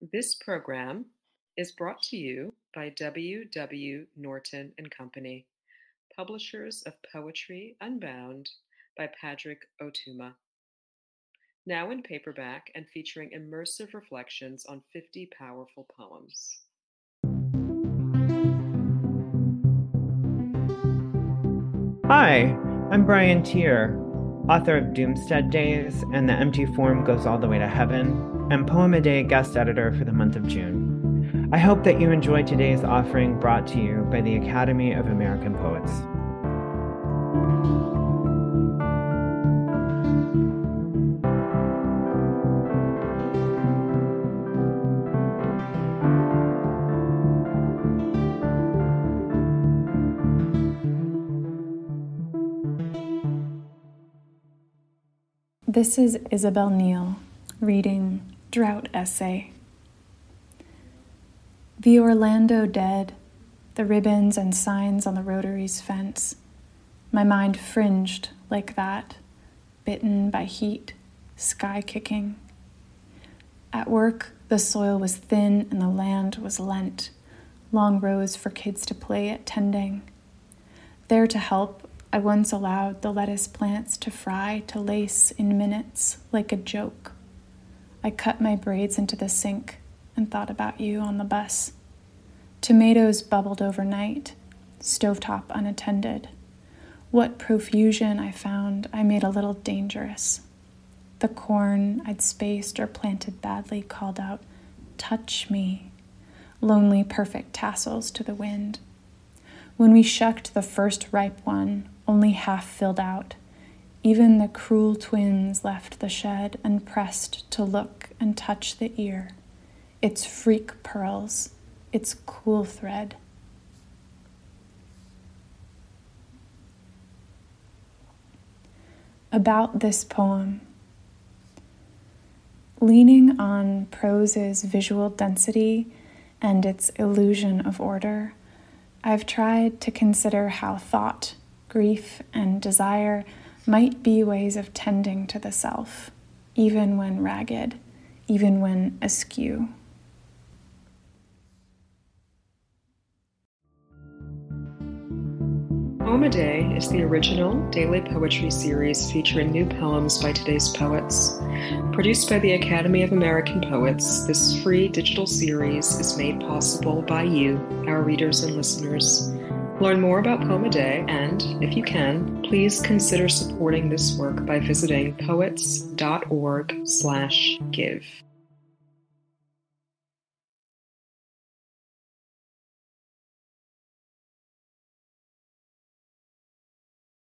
This program is brought to you by W. W. Norton and Company, publishers of Poetry Unbound by Padraig Ó Tuama. Now in paperback and featuring immersive reflections on 50 powerful poems. Hi, I'm Brian Teare, author of Doomstead Days and The Empty Form Goes All the Way to Heaven, and Poem a Day guest editor for the month of June. I hope that you enjoy today's offering brought to you by the Academy of American Poets. This is Isabel Neal reading Drought Essay. The Orlando dead, the ribbons and signs on the Rotary's fence. My mind fringed like that, bitten by heat, sky kicking. At work, the soil was thin and the land was lent, long rows for kids to play at tending. There to help I once allowed the lettuce plants to fry to lace in minutes like a joke. I cut my braids into the sink and thought about you on the bus. Tomatoes bubbled overnight, stovetop unattended. What profusion I found I made a little dangerous. The corn I'd spaced or planted badly called out, Touch me. Lonely, perfect tassels to the wind. When we shucked the first ripe one, only half filled out. Even the cruel twins left the shed and pressed to look and touch the ear, its freak pearls, its cool thread. About this poem. Leaning on prose's visual density and its illusion of order, I've tried to consider how thought grief, and desire might be ways of tending to the self, even when ragged, even when askew. Poem a Day is the original daily poetry series featuring new poems by today's poets. Produced by the Academy of American Poets, this free digital series is made possible by you, our readers and listeners. Learn more about Poem a Day, and if you can, please consider supporting this work by visiting poets.org/give.